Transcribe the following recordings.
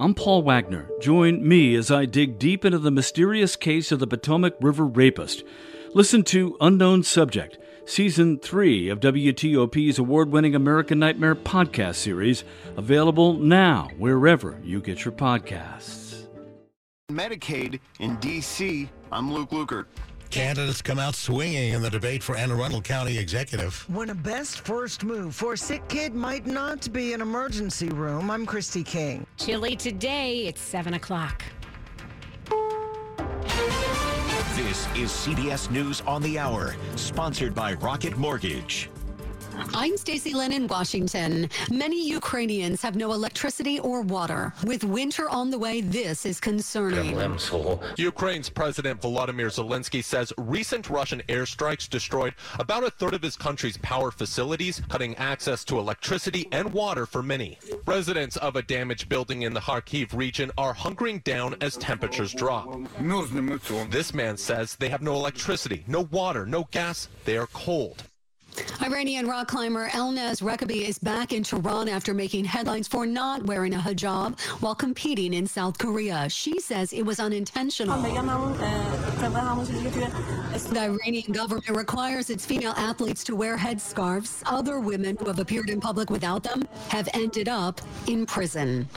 I'm Paul Wagner. Join me as I dig deep into the mysterious case of the Potomac River rapist. Listen to Unknown Subject, Season 3 of WTOP's award winning American Nightmare podcast series, available now wherever you get your podcasts. Medicaid in D.C., I'm Luke Lukert. Candidates come out swinging in the debate for Anne Arundel County Executive. When a best first move for a sick kid might not be an emergency room, I'm Christy King. Chilly today, it's 7 o'clock. This is CBS News on the Hour, sponsored by Rocket Mortgage. I'm Stacy Lynn in Washington. Many Ukrainians have no electricity or water. With winter on the way, this is concerning. Ukraine's President Volodymyr Zelensky says recent Russian airstrikes destroyed about a third of his country's power facilities, cutting access to electricity and water for many. Residents of a damaged building in the Kharkiv region are hunkering down as temperatures drop. This man says they have no electricity, no water, no gas. They are cold. Iranian rock climber Elnaz Rekabi is back in Tehran after making headlines for not wearing a hijab while competing in South Korea. She says it was unintentional. The Iranian government requires its female athletes to wear headscarves. Other women who have appeared in public without them have ended up in prison.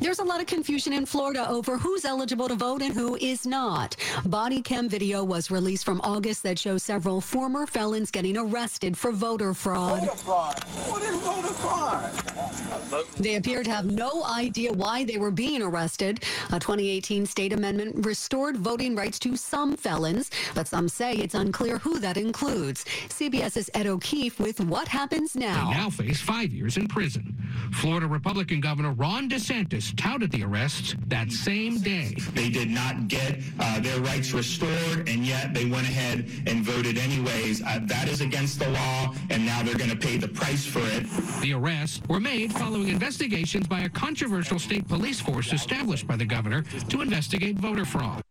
There's a lot of confusion in Florida over who's eligible to vote and who is not. Body cam video was released from August that shows several former felons getting arrested for voter fraud. Voter fraud. What is voter fraud? They appear to have no idea why they were being arrested. A 2018 state amendment restored voting rights to some felons, but some say it's unclear who that includes. CBS's Ed O'Keefe with what happens now. They now face five years in prison. Florida Republican Governor Ron DeSantis touted the arrests that same day. They did not get uh, their rights restored, and yet they went ahead and voted anyways. Uh, that is against the law, and now they're going to pay the price for it. The arrests were made following investigations by a controversial state police force established by the governor to investigate voter fraud.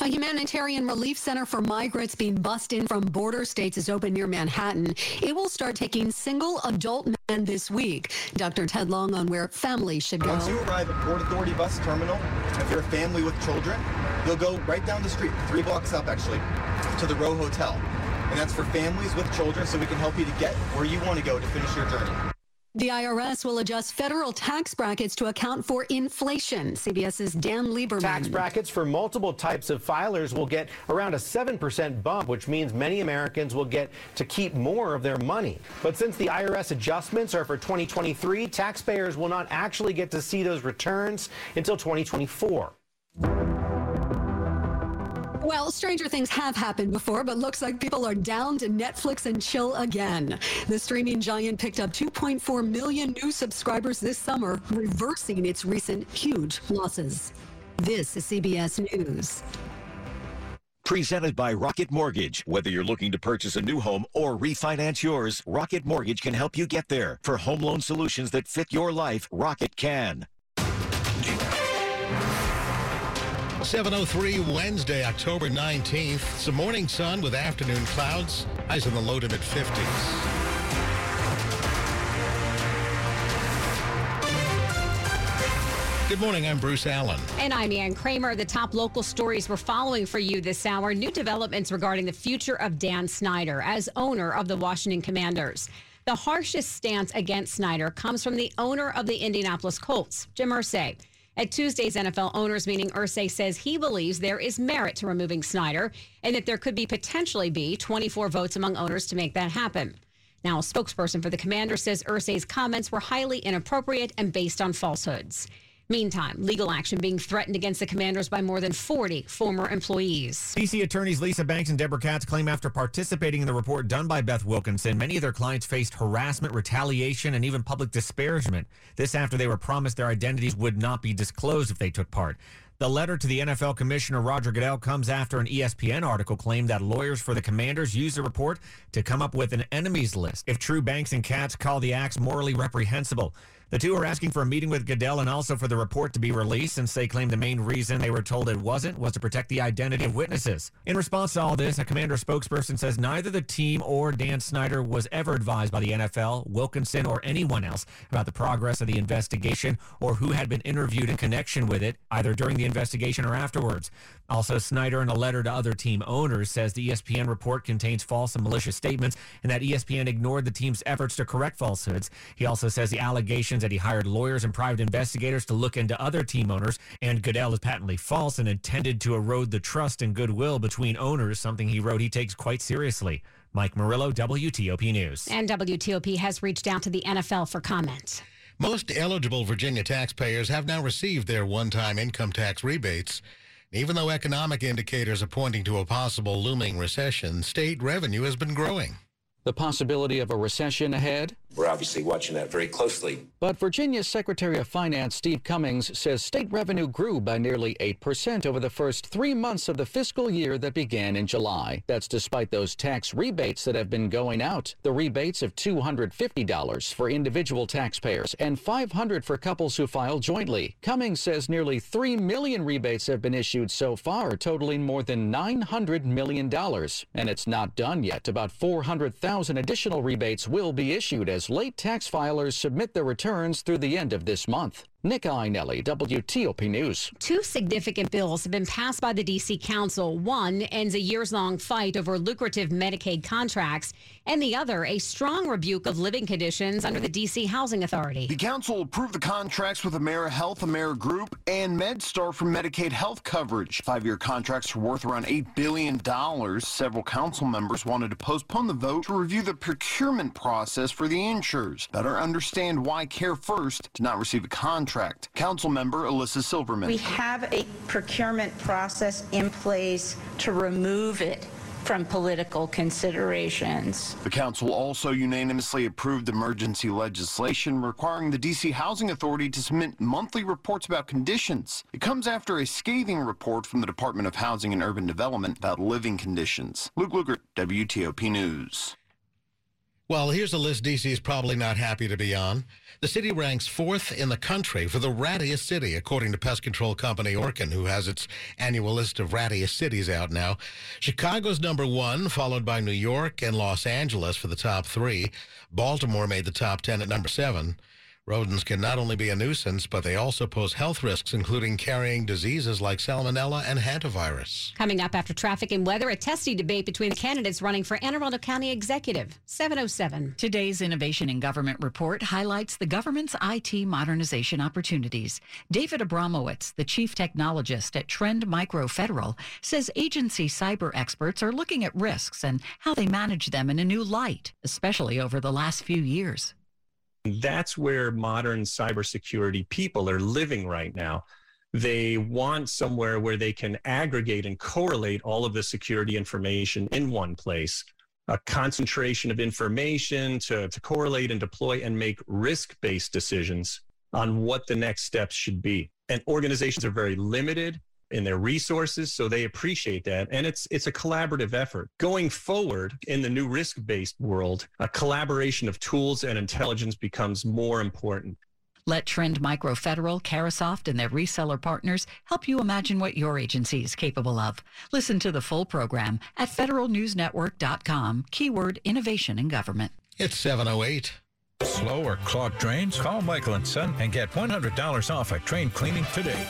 A humanitarian relief center for migrants being bussed in from border states is open near Manhattan. It will start taking single adult men this week. Dr. Ted Long on where families should go. Once you arrive at Port Authority bus terminal, if you're a family with children, you'll go right down the street, three blocks up actually, to the Row Hotel. And that's for families with children so we can help you to get where you want to go to finish your journey. The IRS will adjust federal tax brackets to account for inflation. CBS's Dan Lieberman. Tax brackets for multiple types of filers will get around a 7% bump, which means many Americans will get to keep more of their money. But since the IRS adjustments are for 2023, taxpayers will not actually get to see those returns until 2024. Well, stranger things have happened before, but looks like people are down to Netflix and chill again. The streaming giant picked up 2.4 million new subscribers this summer, reversing its recent huge losses. This is CBS News. Presented by Rocket Mortgage. Whether you're looking to purchase a new home or refinance yours, Rocket Mortgage can help you get there. For home loan solutions that fit your life, Rocket can. 703 Wednesday, October 19th. Some morning sun with afternoon clouds. Highs in the low to mid 50s. Good morning. I'm Bruce Allen. And I'm Ann Kramer. The top local stories we're following for you this hour. New developments regarding the future of Dan Snyder as owner of the Washington Commanders. The harshest stance against Snyder comes from the owner of the Indianapolis Colts, Jim Irsay. At Tuesday's NFL owners meeting, Irsay says he believes there is merit to removing Snyder and that there could be potentially be 24 votes among owners to make that happen. Now, a spokesperson for the commander says Irsay's comments were highly inappropriate and based on falsehoods. Meantime, legal action being threatened against the commanders by more than 40 former employees. DC attorneys Lisa Banks and Deborah Katz claim after participating in the report done by Beth Wilkinson, many of their clients faced harassment, retaliation, and even public disparagement. This after they were promised their identities would not be disclosed if they took part. The letter to the NFL Commissioner Roger Goodell comes after an ESPN article claimed that lawyers for the Commanders used the report to come up with an enemies list. If true, Banks and Katz call the acts morally reprehensible. The two are asking for a meeting with Goodell and also for the report to be released, since they claim the main reason they were told it wasn't was to protect the identity of witnesses. In response to all this, a commander spokesperson says neither the team or Dan Snyder was ever advised by the NFL, Wilkinson, or anyone else about the progress of the investigation or who had been interviewed in connection with it, either during the investigation or afterwards. Also, Snyder, in a letter to other team owners, says the ESPN report contains false and malicious statements and that ESPN ignored the team's efforts to correct falsehoods. He also says the allegations that he hired lawyers and private investigators to look into other team owners and Goodell is patently false and intended to erode the trust and goodwill between owners, something he wrote he takes quite seriously. Mike Murillo, WTOP News. And WTOP has reached out to the NFL for comment. Most eligible Virginia taxpayers have now received their one time income tax rebates. Even though economic indicators are pointing to a possible looming recession, state revenue has been growing. The possibility of a recession ahead? We're obviously watching that very closely. But Virginia's Secretary of Finance Steve Cummings says state revenue grew by nearly 8% over the first three months of the fiscal year that began in July. That's despite those tax rebates that have been going out. The rebates of $250 for individual taxpayers and $500 for couples who file jointly. Cummings says nearly 3 million rebates have been issued so far, totaling more than $900 million. And it's not done yet. About 400,000 additional rebates will be issued as late tax filers submit their returns through the end of this month. Nick Iannelli, WTOP News. Two significant bills have been passed by the D.C. Council. One ends a years long fight over lucrative Medicaid contracts, and the other, a strong rebuke of living conditions under the D.C. Housing Authority. The council approved the contracts with AmeriHealth, AmeriGroup, and MedStar for Medicaid health coverage. Five year contracts are worth around $8 billion. Several council members wanted to postpone the vote to review the procurement process for the insurers, better understand why CareFirst did not receive a contract contract. Council member Elissa Silverman. We have a procurement process in place to remove it from political considerations. The council also unanimously approved emergency legislation requiring the D.C. Housing Authority to submit monthly reports about conditions. It comes after a scathing report from the Department of Housing and Urban Development about living conditions. Luke Lukert, WTOP News. Well, here's a list DC is probably not happy to be on. The city ranks fourth in the country for the rattiest city, according to pest control company Orkin, who has its annual list of rattiest cities out now. Chicago's number one, followed by New York and Los Angeles for the top three. Baltimore made the top 10 at number seven. Rodents can not only be a nuisance, but they also pose health risks, including carrying diseases like salmonella and hantavirus. Coming up after traffic and weather, a testy debate between the candidates running for Anne Arundel County Executive. 707. Today's Innovation in Government report highlights the government's IT modernization opportunities. David Abramowitz, the chief technologist at Trend Micro Federal, says agency cyber experts are looking at risks and how they manage them in a new light, especially over the last few years. That's where modern cybersecurity people are living right now. They want somewhere where they can aggregate and correlate all of the security information in one place, a concentration of information to, to correlate and deploy and make risk based decisions on what the next steps should be. And organizations are very limited in their resources so they appreciate that and it's it's a collaborative effort going forward in the new risk-based world a collaboration of tools and intelligence becomes more important let Trend Micro Federal, Carahsoft, and their reseller partners help you imagine what your agency is capable of. Listen to the full program at federalnewsnetwork.com, keyword innovation in government. It's 708. Slow or clogged drains? Call Michael and Son and get $100 off a drain cleaning today.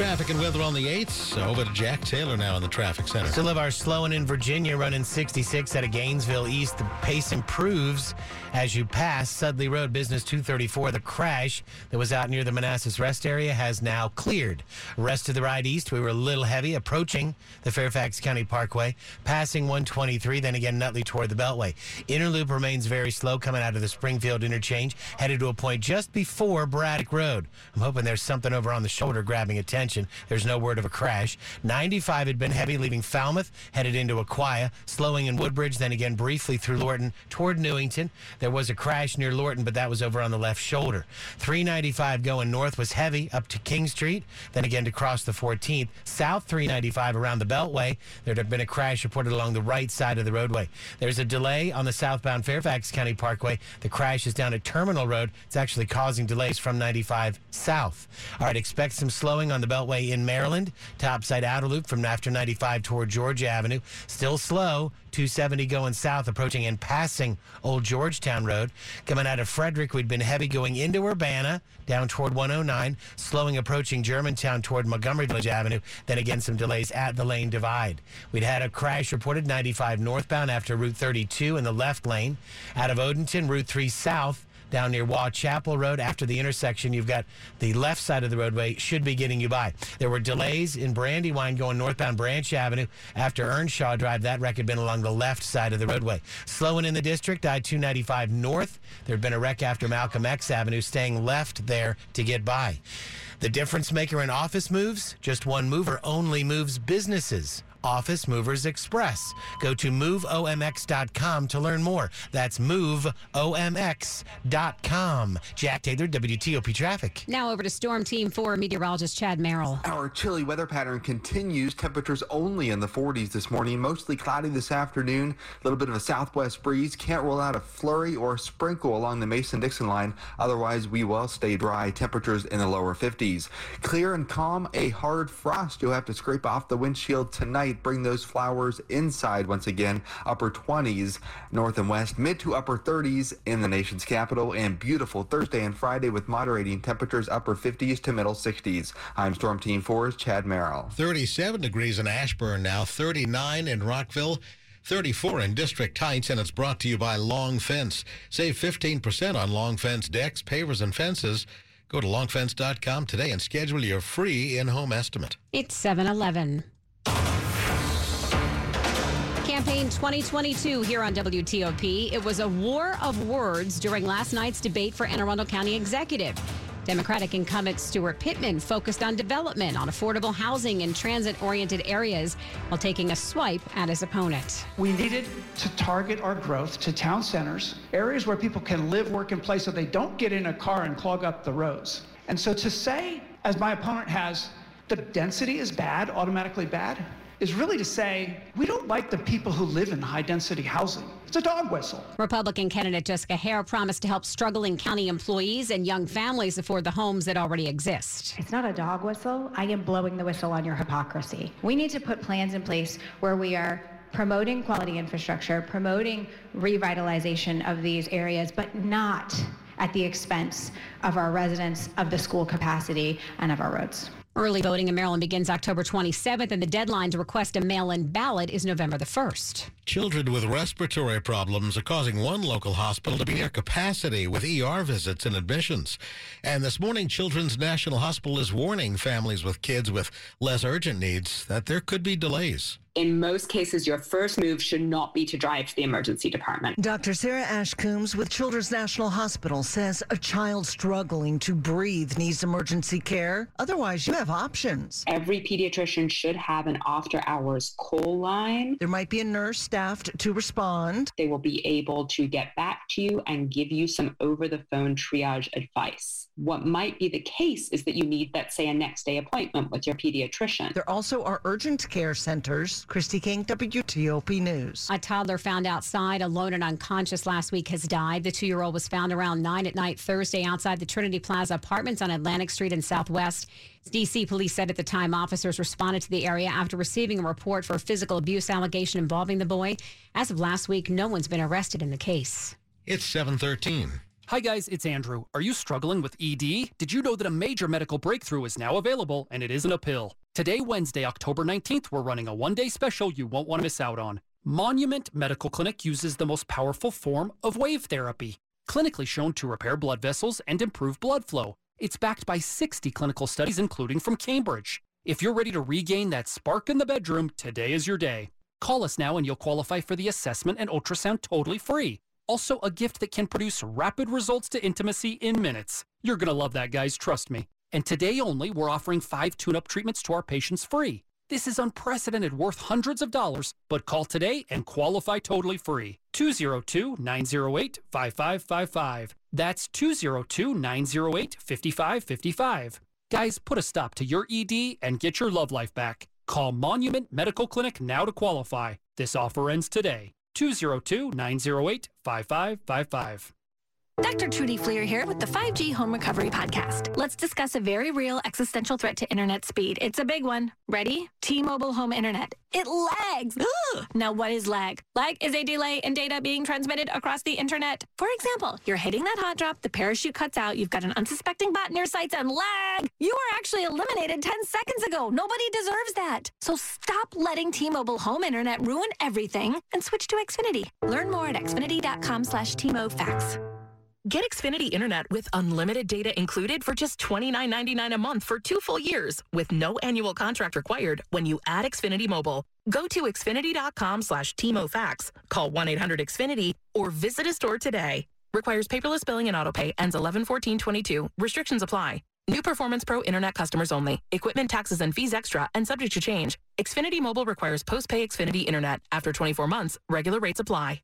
Traffic and weather on the 8th. Over to Jack Taylor now in the traffic center. Still have our slowing in Virginia running 66 out of Gainesville East. The pace improves as you pass Sudley Road, Business 234. The crash that was out near the Manassas Rest area has now cleared. Rest of the ride east, we were a little heavy approaching the Fairfax County Parkway, passing 123, then again Nutley toward the Beltway. Inner loop remains very slow coming out of the Springfield interchange, headed to a point just before Braddock Road. I'm hoping there's something over on the shoulder grabbing attention mention. There's no word of a crash. 95 had been heavy, leaving Falmouth, headed into Aquia, slowing in Woodbridge, then again briefly through Lorton toward Newington. There was a crash near Lorton, but that was over on the left shoulder. 395 going north was heavy up to King Street, then again to cross the 14th. South 395 around the Beltway. There had been a crash reported along the right side of the roadway. There's a delay on the southbound Fairfax County Parkway. The crash is down at Terminal Road. It's actually causing delays from 95 south. All right, expect some slowing on the Beltway in Maryland. Topside outer loop from after 95 toward Georgia Avenue. Still slow. 270 going south, approaching and passing Old Georgetown Road. Coming out of Frederick, we'd been heavy going into Urbana, down toward 109, slowing approaching Germantown toward Montgomery Village Avenue. Then again, some delays at the lane divide. We'd had a crash reported 95 northbound after Route 32 in the left lane. Out of Odenton, Route 3 south down near Waugh Chapel Road. After the intersection, you've got the left side of the roadway should be getting you by. There were delays in Brandywine going northbound Branch Avenue after Earnshaw Drive. That wreck had been along the left side of the roadway. Slowing in the district, I 295 north. There had been a wreck after Malcolm X Avenue, staying left there to get by. The difference maker in office moves? Just one mover only moves businesses. Office Movers Express. Go to moveomx.com to learn more. That's moveomx.com. Jack Taylor, WTOP Traffic. Now over to Storm Team 4 meteorologist Chad Merrill. Our chilly weather pattern continues. Temperatures only in the 40s this morning, mostly cloudy this afternoon. A little bit of a southwest breeze. Can't rule out a flurry or sprinkle along the Mason Dixon line. Otherwise, we will stay dry. Temperatures in the lower 50s. Clear and calm. A hard frost you'll have to scrape off the windshield tonight. Bring those flowers inside once again. Upper 20s north and west, mid to upper 30s in the nation's capital, and beautiful Thursday and Friday with moderating temperatures upper 50s to middle 60s. I'm Storm Team 4's Chad Merrill. 37 degrees in Ashburn now, 39 in Rockville. 34 in District Heights, and it's brought to you by Long Fence. Save 15% on Long Fence decks, pavers, and fences. Go to longfence.com today and schedule your free in-home estimate. It's 7 Eleven. Campaign 2022 here on WTOP. It was a war of words during last night's debate for Anne Arundel County Executive. Democratic incumbent Steuart Pittman focused on development, on affordable housing and transit oriented areas, while taking a swipe at his opponent. We needed to target our growth to town centers, areas where people can live, work, and play so they don't get in a car and clog up the roads. And so to say, as my opponent has, the density is bad, automatically bad, is really to say we don't like the people who live in high density housing. It's a dog whistle. Republican candidate Jessica Haire promised to help struggling county employees and young families afford the homes that already exist. It's not a dog whistle. I am blowing the whistle on your hypocrisy. We need to put plans in place where we are promoting quality infrastructure, promoting revitalization of these areas, but not at the expense of our residents, of the school capacity, and of our roads. Early voting in Maryland begins October 27th, and the deadline to request a mail in ballot is November the 1st. Children with respiratory problems are causing one local hospital to be near capacity with ER visits and admissions. And this morning, Children's National Hospital is warning families with kids with less urgent needs that there could be delays in most cases, your first move should not be to drive to the emergency department. Dr. Sarah Ash Coombs with Children's National Hospital says a child struggling to breathe needs emergency care. Otherwise, you have options. Every pediatrician should have an after hours call line. There might be a nurse staffed to respond. They will be able to get back to you and give you some over the phone triage advice. What might be the case is that you need, let's say, a next day appointment with your pediatrician. There also are urgent care centers. Christy King, WTOP News. A toddler found outside alone and unconscious last week has died. The two year old was found around 9 at night Thursday outside the Trinity Plaza apartments on Atlantic Street in Southwest. DC police said at the time officers responded to the area after receiving a report for a physical abuse allegation involving the boy. As of last week, no one's been arrested in the case. It's 713. Hi, guys, it's Andrew. Are you struggling with ED? Did you know that a major medical breakthrough is now available and it isn't a pill? Today, Wednesday, October 19th, we're running a one day special you won't want to miss out on. Monument Medical Clinic uses the most powerful form of wave therapy, clinically shown to repair blood vessels and improve blood flow. It's backed by 60 clinical studies, including from Cambridge. If you're ready to regain that spark in the bedroom, today is your day. Call us now and you'll qualify for the assessment and ultrasound totally free. Also, a gift that can produce rapid results to intimacy in minutes. You're going to love that, guys, trust me. And today only, we're offering five tune up treatments to our patients free. This is unprecedented, worth hundreds of dollars, but call today and qualify totally free. 202 908 5555. That's 202 908 5555. Guys, put a stop to your ED and get your love life back. Call Monument Medical Clinic now to qualify. This offer ends today. 202 908 5555. Dr. Trudy Fleer here with the 5G Home Recovery Podcast. Let's discuss a very real existential threat to internet speed. It's a big one. Ready? T-Mobile Home Internet. It lags. now, what is lag? Lag is a delay in data being transmitted across the internet. For example, you're hitting that hot drop, the parachute cuts out, you've got an unsuspecting bot in your sights, and lag! You were actually eliminated 10 seconds ago. Nobody deserves that. So stop letting T-Mobile Home Internet ruin everything and switch to Xfinity. Learn more at xfinity.com slash T-MoFax. Get Xfinity Internet with unlimited data included for just $29.99 a month for two full years with no annual contract required when you add Xfinity Mobile. Go to Xfinity.com slash TMOFax, call 1-800-XFINITY, or visit a store today. Requires paperless billing and autopay. Ends 11-14-22. Restrictions apply. New Performance Pro Internet customers only. Equipment taxes and fees extra and subject to change. Xfinity Mobile requires post-pay Xfinity Internet. After 24 months, regular rates apply.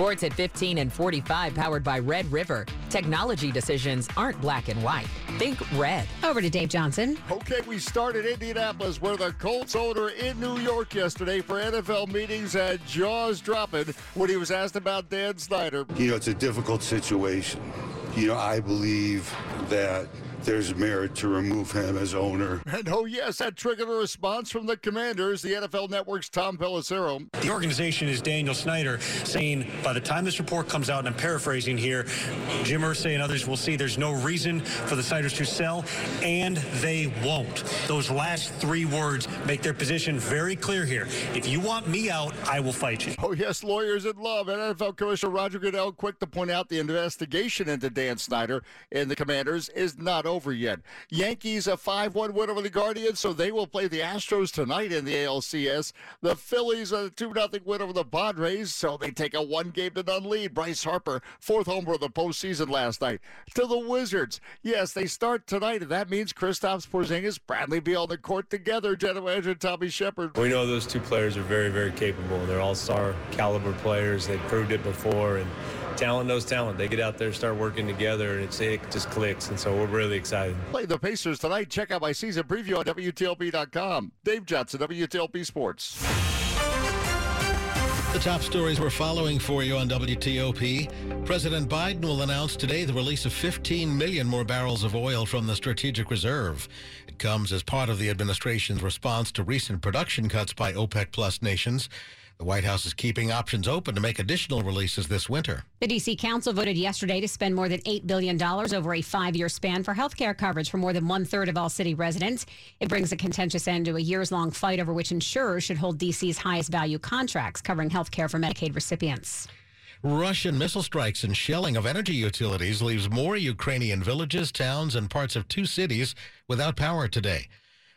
Sports at 15 and 45, powered by Red River. Technology decisions aren't black and white. Think red. Over to Dave Johnson. Okay, we started in Indianapolis where the Colts owner in New York yesterday for NFL meetings had jaws dropping when he was asked about Dan Snyder. You know, it's a difficult situation. You know, I believe that there's merit to remove him as owner. And oh, yes, that triggered a response from the commanders, the NFL Network's Tom Pelissero. The organization is Daniel Snyder saying by the time this report comes out, and I'm paraphrasing here, Jim Irsay and others will see there's no reason for the Snyders to sell, and they won't. Those last three words make their position very clear here. If you want me out, I will fight you. Oh, yes, lawyers in love. And NFL Commissioner Roger Goodell quick to point out the investigation into Dan Snyder and the commanders is not over yet. Yankees a 5-1 win over the Guardians, so they will play the Astros tonight in the ALCS. The Phillies a 2-0 win over the Padres, so they take a one-game to none lead. Bryce Harper, fourth homer of the postseason last night. To the Wizards, yes, they start tonight, and that means Kristaps Porzingis, Bradley Beal on the court together. General Manager Tommy Sheppard. We know those two players are very, very capable. They're all-star caliber players. They've proved it before, and talent knows talent. They get out there, start working together, and it's, it just clicks. And so we're really excited. Play the Pacers tonight. Check out my season preview on WTOP.com. Dave Johnson, WTOP Sports. The top stories we're following for you on WTOP. President Biden will announce today the release of 15 million more barrels of oil from the strategic reserve. It comes as part of the administration's response to recent production cuts by OPEC plus nations. The White House is keeping options open to make additional releases this winter. The D.C. Council voted yesterday to spend more than $8 billion over a five year span for health care coverage for more than one third of all city residents. It brings a contentious end to a years long fight over which insurers should hold D.C.'s highest value contracts covering health care for Medicaid recipients. Russian missile strikes and shelling of energy utilities leaves more Ukrainian villages, towns, and parts of two cities without power today.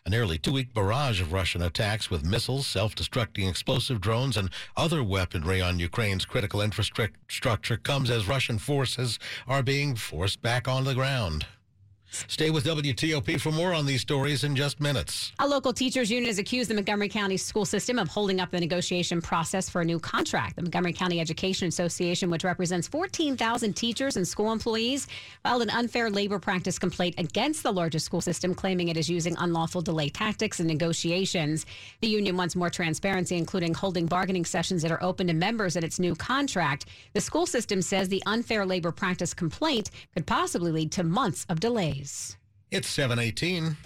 A nearly two week barrage of Russian attacks with missiles, self destructing explosive drones, and other weaponry on Ukraine's critical infrastructure comes as Russian forces are being forced back on the ground. Stay with WTOP for more on these stories in just minutes. A local teachers union has accused the Montgomery County school system of holding up the negotiation process for a new contract. The Montgomery County Education Association, which represents 14,000 teachers and school employees, filed an unfair labor practice complaint against the largest school system, claiming it is using unlawful delay tactics in negotiations. The union wants more transparency, including holding bargaining sessions that are open to members in its new contract. The school system says the unfair labor practice complaint could possibly lead to months of delays. It's 718.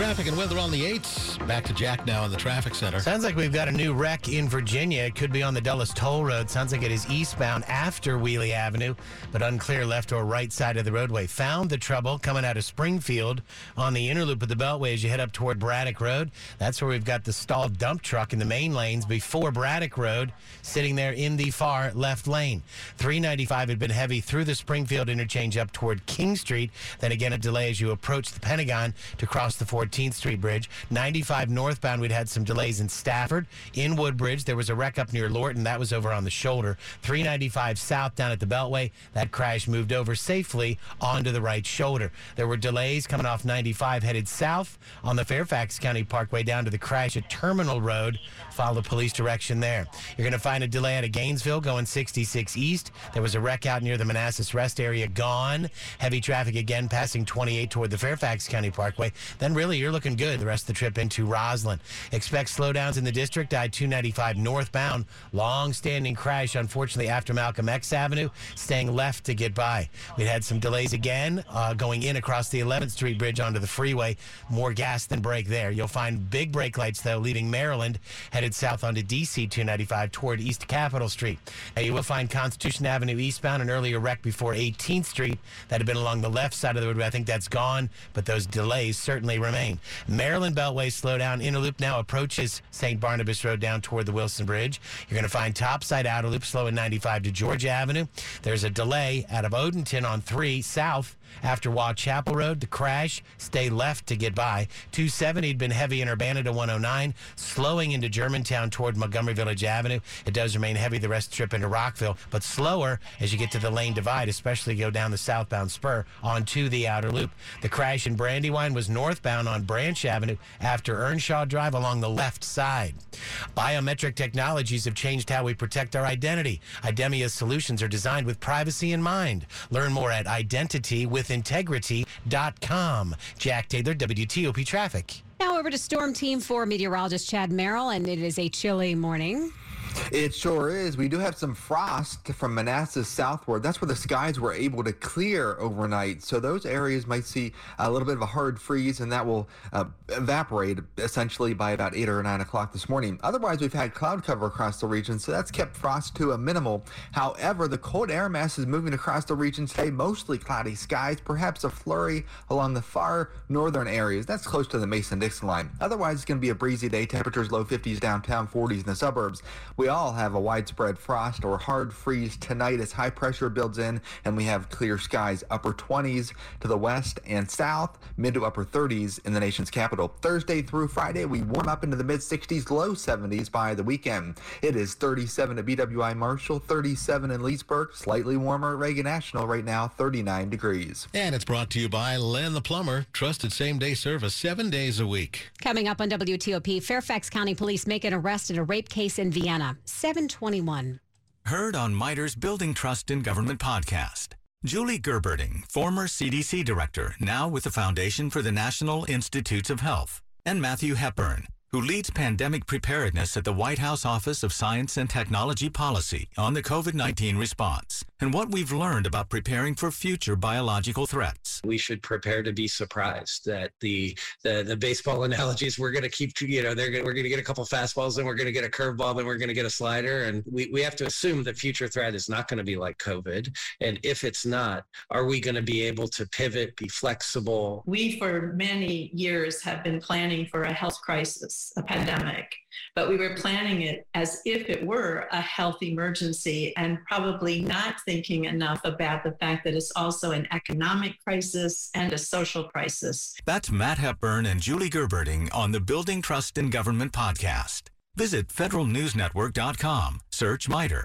Traffic and weather on the 8s. Back to Jack now in the traffic center. Sounds like we've got a new wreck in Virginia. It could be on the Dulles Toll Road. Sounds like it is eastbound after Wiehle Avenue, but unclear left or right side of the roadway. Found the trouble coming out of Springfield on the inner loop of the Beltway as you head up toward Braddock Road. That's where we've got the stalled dump truck in the main lanes before Braddock Road, sitting there in the far left lane. 395 had been heavy through the Springfield interchange up toward King Street. Then again, a delay as you approach the Pentagon to cross the Ford. 13th Street Bridge. 95 northbound, we'd had some delays in Stafford. In Woodbridge, there was a wreck up near Lorton. That was over on the shoulder. 395 south down at the Beltway, that crash moved over safely onto the right shoulder. There were delays coming off 95 headed south on the Fairfax County Parkway down to the crash at Terminal Road. Follow police direction there. You're going to find a delay out of Gainesville going 66 east. There was a wreck out near the Manassas Rest area gone. Heavy traffic again passing 28 toward the Fairfax County Parkway. Then really you're looking good the rest of the trip into Rosslyn. Expect slowdowns in the district. I-295 northbound. Long-standing crash, unfortunately, after Malcolm X Avenue, staying left to get by. We had some delays again uh, going in across the 11th Street Bridge onto the freeway. More gas than brake there. You'll find big brake lights, though, leaving Maryland, headed south onto DC 295 toward East Capitol Street. Now, you will find Constitution Avenue eastbound, an earlier wreck before 18th Street that had been along the left side of the road. I think that's gone, but those delays certainly remain. Maryland Beltway slowdown. Inner loop now approaches St. Barnabas Road down toward the Wilson Bridge. You're going to find topside outer loop slow in 95 to Georgia Avenue. There's a delay out of Odenton on 3 south after Waugh Chapel Road. The crash, stay left to get by. 270 had been heavy in Urbana to 109, slowing into Germantown toward Montgomery Village Avenue. It does remain heavy the rest of the trip into Rockville, but slower as you get to the lane divide, especially go down the southbound spur onto the outer loop. The crash in Brandywine was northbound on Branch Avenue after Earnshaw Drive along the left side. Biometric technologies have changed how we protect our identity. Idemia's solutions are designed with privacy in mind. Learn more at Identity with integrity.com. Jack Taylor, WTOP Traffic. Now over to Storm Team 4 meteorologist Chad Merrill, and it is a chilly morning. It sure is. We do have some frost from Manassas southward. That's where the skies were able to clear overnight. So those areas might see a little bit of a hard freeze, and that will uh, evaporate essentially by about 8 or 9 o'clock this morning. Otherwise, we've had cloud cover across the region, so that's kept frost to a minimal. However, the cold air mass is moving across the region today, mostly cloudy skies, perhaps a flurry along the far northern areas. That's close to the Mason-Dixon line. Otherwise, it's going to be a breezy day. Temperatures low 50s downtown, 40s in the suburbs. We all have a widespread frost or hard freeze tonight as high pressure builds in and we have clear skies upper 20s to the west and south, mid to upper 30s in the nation's capital. Thursday through Friday, we warm up into the mid 60s, low 70s by the weekend. It is 37 at BWI Marshall, 37 in Leesburg, slightly warmer at Reagan National right now, 39 degrees. And it's brought to you by Len the Plumber, trusted same day service seven days a week. Coming up on WTOP, Fairfax County Police make an arrest in a rape case in Vienna. 721. Heard on MITRE's Building Trust in Government podcast. Julie Gerberding, former CDC director, now with the Foundation for the National Institutes of Health, and Matthew Hepburn, who leads pandemic preparedness at the White House Office of Science and Technology Policy on the COVID 19 response and what we've learned about preparing for future biological threats. We should prepare to be surprised that the the, the baseball analogies we're going to keep you know they're gonna, we're going to get a couple fastballs and we're going to get a curveball and we're going to get a slider and we, we have to assume the future threat is not going to be like COVID and if it's not are we going to be able to pivot be flexible we for many years have been planning for a health crisis a pandemic but we were planning it as if it were a health emergency and probably not thinking enough about the fact that it's also an economic crisis and a social crisis. That's Matt Hepburn and Julie Gerberding on the Building Trust in Government podcast. Visit federalnewsnetwork.com. Search MITRE.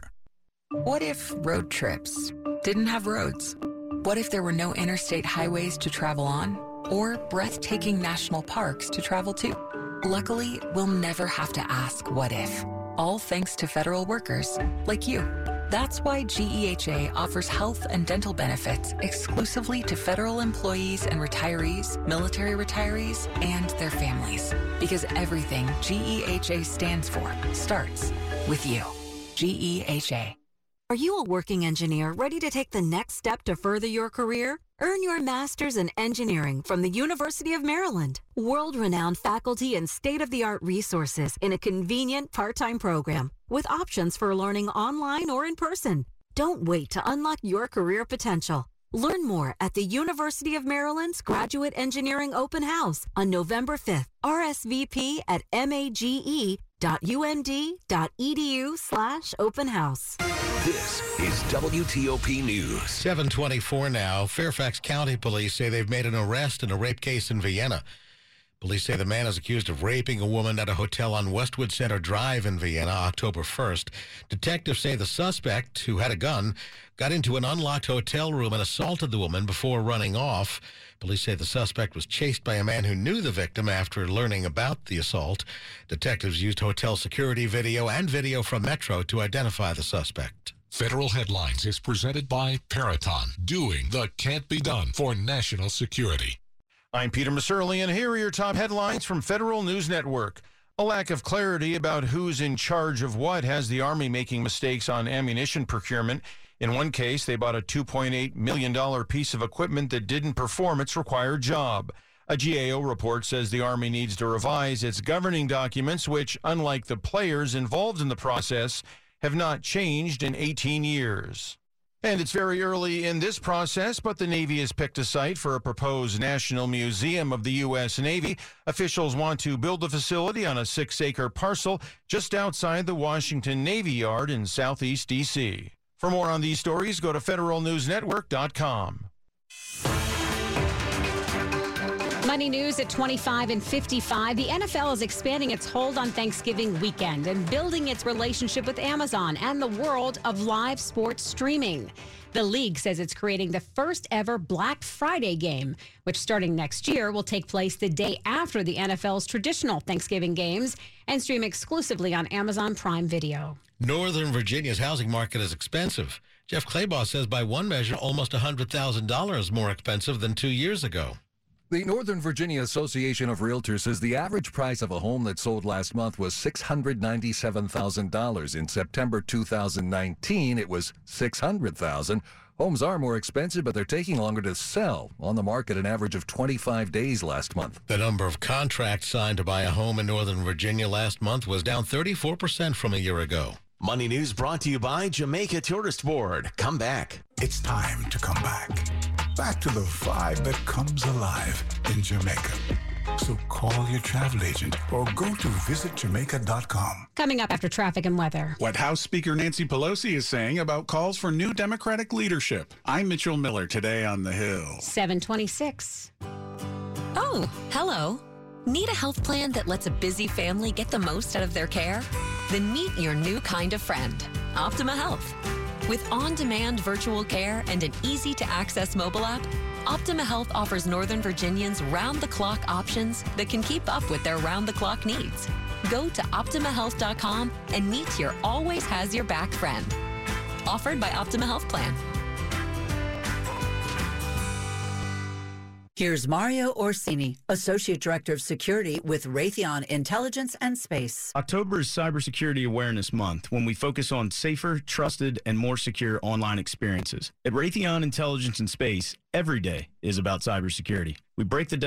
What if road trips didn't have roads? What if there were no interstate highways to travel on or breathtaking national parks to travel to? Luckily, we'll never have to ask what if, all thanks to federal workers like you. That's why GEHA offers health and dental benefits exclusively to federal employees and retirees, military retirees, and their families. Because everything GEHA stands for starts with you. GEHA. Are you a working engineer ready to take the next step to further your career? Earn your master's in engineering from the University of Maryland. World renowned faculty and state of the art resources in a convenient part time program with options for learning online or in person. Don't wait to unlock your career potential. Learn more at the University of Maryland's Graduate Engineering Open House on November 5th. RSVP at mage.umd.edu slash open house. This is WTOP News. 724 now. Fairfax County Police say they've made an arrest in a rape case in Vienna. Police say the man is accused of raping a woman at a hotel on Westwood Center Drive in Vienna October 1st. Detectives say the suspect, who had a gun, got into an unlocked hotel room and assaulted the woman before running off. Police say the suspect was chased by a man who knew the victim after learning about the assault. Detectives used hotel security video and video from Metro to identify the suspect. Federal Headlines is presented by Peraton, doing the can't be done for national security. I'm Peter Musurlian, and here are your top headlines from Federal News Network. A lack of clarity about who's in charge of what has the Army making mistakes on ammunition procurement. In one case, they bought a $2.8 million piece of equipment that didn't perform its required job. A GAO report says the Army needs to revise its governing documents, which, unlike the players involved in the process, have not changed in 18 years. And it's very early in this process, but the Navy has picked a site for a proposed National Museum of the U.S. Navy. Officials want to build the facility on a six acre parcel just outside the Washington Navy Yard in southeast D.C. For more on these stories, go to federalnewsnetwork.com. Money news at 25 and 55. The NFL is expanding its hold on Thanksgiving weekend and building its relationship with Amazon and the world of live sports streaming. The league says it's creating the first ever Black Friday game, which starting next year will take place the day after the NFL's traditional Thanksgiving games and stream exclusively on Amazon Prime Video. Northern Virginia's housing market is expensive. Jeff Clabaugh says by one measure, almost $100,000 more expensive than two years ago. The Northern Virginia Association of Realtors says the average price of a home that sold last month was $697,000. In September 2019, it was $600,000. Homes are more expensive, but they're taking longer to sell. On the market, an average of 25 days last month. The number of contracts signed to buy a home in Northern Virginia last month was down 34% from a year ago. Money News brought to you by Jamaica Tourist Board. Come back. It's time to come back. Back to the vibe that comes alive in Jamaica. So call your travel agent or go to visitjamaica.com. Coming up after traffic and weather. What House Speaker Nancy Pelosi is saying about calls for new Democratic leadership. I'm Mitchell Miller today on The Hill. 726. Oh, hello. Need a health plan that lets a busy family get the most out of their care? Then meet your new kind of friend, Optima Health. With on demand virtual care and an easy to access mobile app, Optima Health offers Northern Virginians round the clock options that can keep up with their round the clock needs. Go to OptimaHealth.com and meet your always has your back friend. Offered by Optima Health Plan. Here's Mario Orsini, Associate Director of Security with Raytheon Intelligence and Space. October is Cybersecurity Awareness Month when we focus on safer, trusted, and more secure online experiences. At Raytheon Intelligence and Space, every day is about cybersecurity. We break the